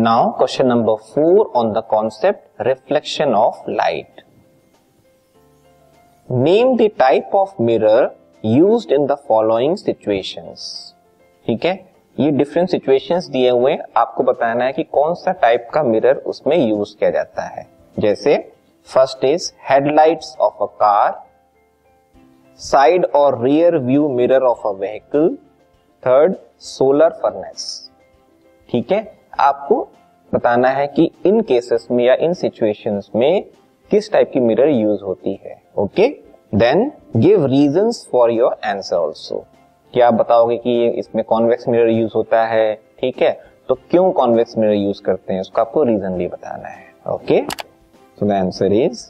Now question number four on the concept reflection of light name the type of mirror use in the following situations ठीक है? ये different situations दिए हुए आपको बताना है कि कौन सा टाइप का मिरर उसमें यूज़ किया जाता है। जैसे first is headlights of a car side और rear view mirror of a vehicle third solar furnace ठीक है? आपको बताना है कि इन केसेस में या इन सिचुएशंस में किस टाइप की मिरर यूज़ होती है okay then give reasons for your answer also क्या आप बताओगे कि इसमें कॉन्वेक्स मिरर यूज़ होता है? ठीक है? तो क्यों कॉन्वेक्स मिरर यूज़ करते हैं? उसका आपको रीजन भी बताना है okay so the answer is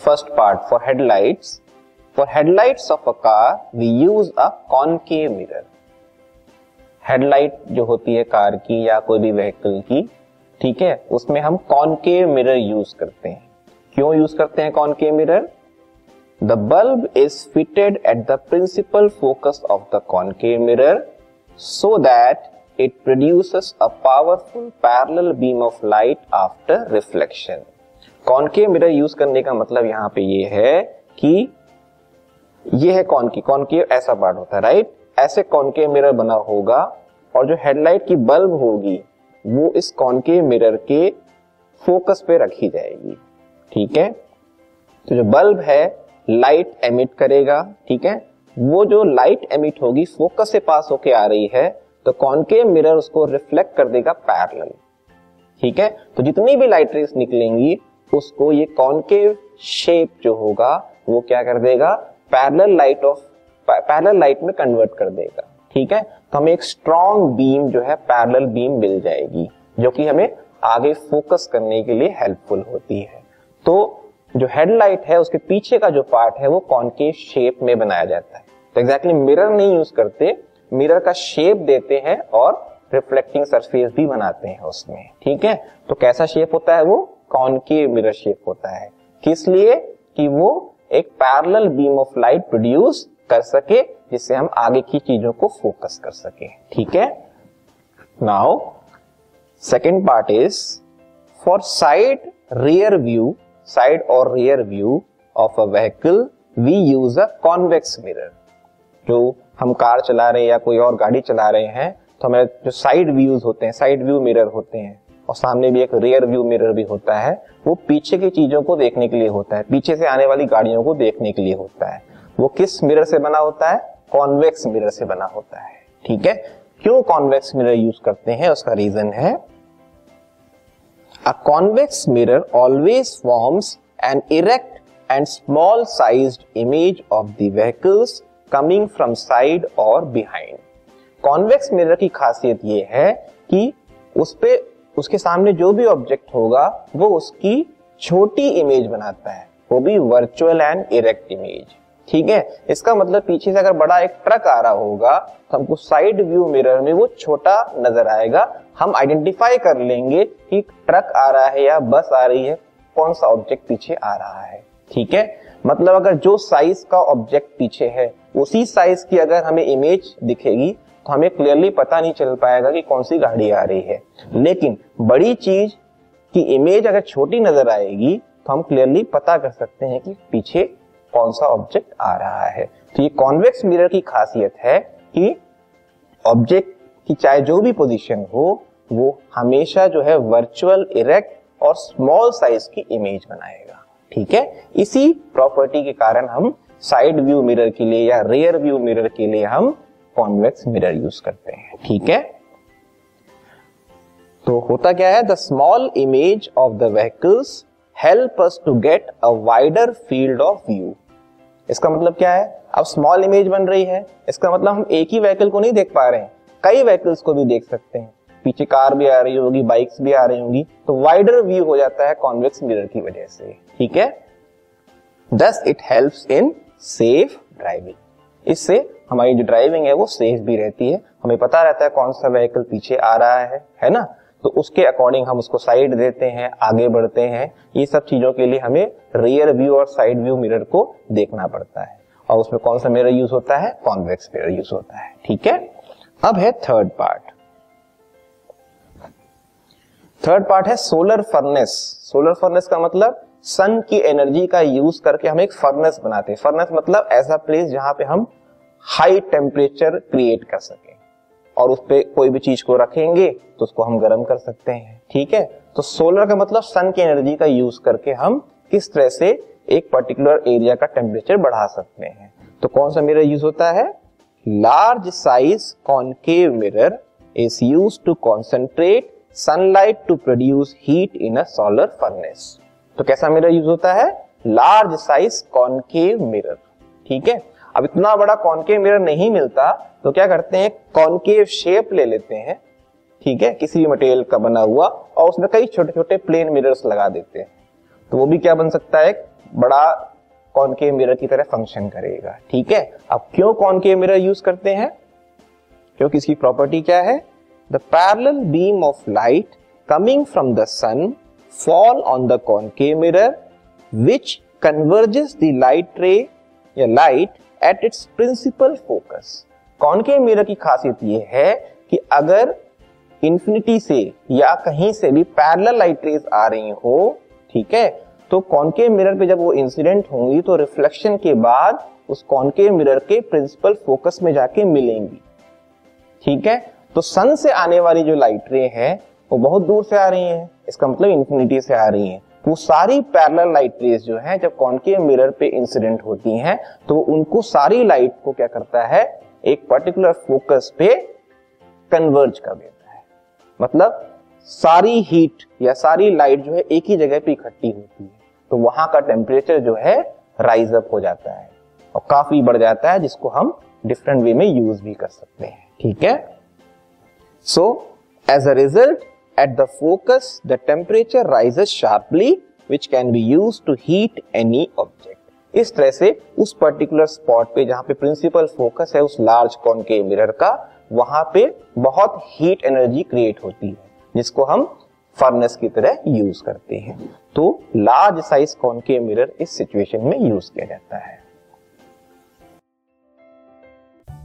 first part for headlights for headlights of a car we use a concave mirror headlight जो होती है कार की या कोई भी व्हीकल की, ठीक है, उसमें हम कॉनकेव मिरर यूज़ करते हैं। क्यों यूज़ करते हैं concave mirror the bulb is fitted at the principal focus of the concave mirror so that it produces a powerful parallel beam of light after reflection concave mirror use करने का मतलब यहाँ पे ये है कि ये है कॉनकी कॉनकेव ऐसा पार्ट होता है राइट ऐसे कॉनकेव मिरर बना होगा और जो हेडलाइट की बल्ब होगी, वो इस कॉनकेव मिरर के फोकस पे रखी जाएगी। ठीक है? तो जो बल्ब है लाइट एमिट करेगा, ठीक है? वो जो लाइट एमिट होगी फोकस से पास होके आ रही है तो कॉनकेव मिरर उसको रिफ्लेक्ट कर देगा पैरेलल ठीक है? तो जितनी भी लाइट रेस निकलेंगी, उसको ये कॉनकेव शेप जो होगा, वो क्या कर देगा? Parallel light of parallel light में कन्वर्ट कर देगा, ठीक है? तो हमें एक स्ट्रॉन्ग बीम जो है पैरल बीम मिल जाएगी, जो कि हमें आगे फोकस करने के लिए हेल्पफुल होती है। तो जो हेडलाइट है, उसके पीछे का जो पार्ट है, वो कॉनकेव शेप में बनाया जाता है। तो एग्जैक्टली exactly मिरर नहीं यूज़ करते मिरर का शेप देते हैं और रिफ्लेक्टिंग सरफेस भी बनाते हैं उसमें, ठीक है? तो कैसा शेप होता है वो? कॉनकेव मिरर शेप होता है। किस लिए? कि वो एक parallel beam of light produce कर सके, जिससे हम आगे की चीज़ों को फोकस कर सके। ठीक है? Now second part is for side rear view side और rear view of a vehicle we use a convex mirror जो हम कार चला रहे हैं या कोई और गाड़ी चला रहे हैं तो हमें जो साइड व्यूज़ होते हैं साइड व्यू मिरर होते हैं, और सामने भी एक रियर व्यू मिरर भी होता है, वो पीछे की चीज़ों को देखने के लिए होता है, पीछे से आने वाली गाड़ियों को देखने के लिए होता है। वो किस मिरर से बना होता है? कॉन्वेक्स मिरर से बना होता है। ठीक है? क्यों कॉन्वेक्स मिरर यूज़ करते हैं? उसका रीजन है, A convex mirror always forms an erect and small sized image of the vehicles coming from side और बिहाइंड कॉन्वेक्स मिरर की खासियत ये है कि उस पे, उसके सामने जो भी ऑब्जेक्ट होगा, वो उसकी छोटी इमेज बनाता है। वो भी वर्चुअल एंड इरेक्ट इमेज ठीक है? इसका मतलब पीछे से अगर बड़ा एक ट्रक आ रहा होगा तो हमको साइड व्यू मिरर में वो छोटा नज़र आएगा। हम आइडेंटिफाई कर लेंगे कि ट्रक आ रहा है या बस आ रही है, कौन सा ऑब्जेक्ट पीछे आ रहा है। ठीक है? मतलब अगर जो साइज़ का ऑब्जेक्ट पीछे है, उसी साइज़ की अगर हमें इमेज दिखेगी तो हमें क्लियरली पता नहीं चल पाएगा कि कौन सी गाड़ी आ रही है। लेकिन बड़ी चीज़ की इमेज अगर छोटी नज़र आएगी तो हम क्लियरली पता कर सकते हैं कि पीछे कौन सा ऑब्जेक्ट आ रहा है। तो ये कॉन्वेक्स मिरर की खासियत है कि ऑब्जेक्ट की चाहे जो भी पोजीशन हो, वो हमेशा जो है वर्चुअल इरेक्ट और स्मॉल साइज़ की इमेज बनाएगा। ठीक है? इसी प्रॉपर्टी के कारण हम साइड व्यू मिरर के लिए या रियर व्यू मिरर के लिए हम कॉन्वेक्स मिरर यूज़ करते हैं। ठीक है? तो होता क्या है? The small image of the vehicles help us to get a wider field of view इसका मतलब क्या है? अब स्मॉल इमेज बन रही है। इसका मतलब हम एक ही व्हीकल को नहीं देख पा रहे हैं। कई व्हीकल्स को भी देख सकते हैं। पीछे कार भी आ रही होगी बाइक्स भी आ रही होंगी। तो वाइडर व्यू हो जाता है कॉन्वेक्स मिरर की वजह से। ठीक है? Thus it helps in safe driving इससे हमारी जो ड्राइविंग है, वो सेफ़ भी रहती है। हमें पता रहता है कौन सा व्हीकल पीछे आ रहा है है ना? तो उसके अकॉर्डिंग हम उसको साइड देते हैं, आगे बढ़ते हैं। ये सब चीज़ों के लिए हमें रियर व्यू और साइड व्यू मिरर को देखना पड़ता है। और उसमें कौन सा मिरर यूज़ होता है? कॉन्वेक्स मिरर यूज़ होता है। ठीक है? अब है थर्ड पार्ट थर्ड पार्ट है सोलर फर्नेस सोलर फर्नेस का मतलब सन की एनर्जी का यूज़ करके हम एक फर्नेस बनाते हैं। फर्नेस मतलब ऐसा प्लेस जहाँ पे हम हाई टेम्परेचर क्रिएट कर सके और उस पर कोई भी चीज़ को रखेंगे तो उसको हम गर्म कर सकते हैं। ठीक है? तो सोलर का मतलब सन की एनर्जी का यूज़ करके हम किस तरह से एक पर्टिकुलर एरिया का टेम्परेचर बढ़ा सकते हैं। तो कौन सा मिरर यूज़ होता है? Large size concave mirror is use to concentrate sunlight to produce heat in a solar furnace तो कैसा मिरर यूज़ होता है? लार्ज साइज़ कॉनकेव मिरर ठीक है? अब इतना बड़ा कॉनकेव मिरर नहीं मिलता तो क्या करते हैं कॉनकेव शेप ले लेते हैं, ठीक है, किसी भी मटेरियल का बना हुआ, और उसमें कई छोटे छोटे प्लेन मिरर्स लगा देते हैं। तो वो भी क्या बन सकता है बड़ा कॉनकेव मिरर की तरह फ़ंक्शन करेगा, ठीक है? अब क्यों कॉनकेव मिरर यूज़ करते हैं? क्योंकि इसकी प्रॉपर्टी क्या है? The parallel beam of light coming from the sun fall on the concave mirror which converges the light ray या light at its principal focus concave mirror की खासियत यह है कि अगर इंफिनिटी से या कहीं से भी पैरेलल लाइट रेज आ रही हो, ठीक है? तो कॉनकेव मिरर पे जब वो इंसिडेंट होंगी तो रिफ्लेक्शन के बाद उस कॉनकेव मिरर के प्रिंसिपल फोकस में जाके मिलेंगी। ठीक है? तो सन से आने वाली जो लाइट रे है, वो बहुत दूर से आ रही है। इसका मतलब इंफिनिटी से आ रही है। वो सारी पैरेलल लाइट रेज जो है, जब कॉनकेव मिरर पे इंसिडेंट होती हैं तो उनको सारी लाइट को क्या करता है? एक पर्टिकुलर फोकस पे कन्वर्ज कर देता है। मतलब सारी हीट या सारी लाइट जो है एक ही जगह पे इकट्ठी होती है तो वहाँ का टेम्परेचर जो है राइज अप हो जाता है और काफ़ी बढ़ जाता है, जिसको हम डिफरेंट वे में यूज़ भी कर सकते हैं। ठीक है? So as a result at the focus the temperature rises sharply which can be use to heat any object इस तरह से उस पर्टिकुलर स्पॉट पे जहाँ पे प्रिंसिपल फोकस है, उस लार्ज कॉन के मिरर का, वहाँ पे बहुत हीट एनर्जी क्रिएट होती है, जिसको हम फर्नेस की तरह यूज़ करते हैं। तो लार्ज साइज़ कॉन के मिरर इस सिचुएशन में यूज़ किया जाता है।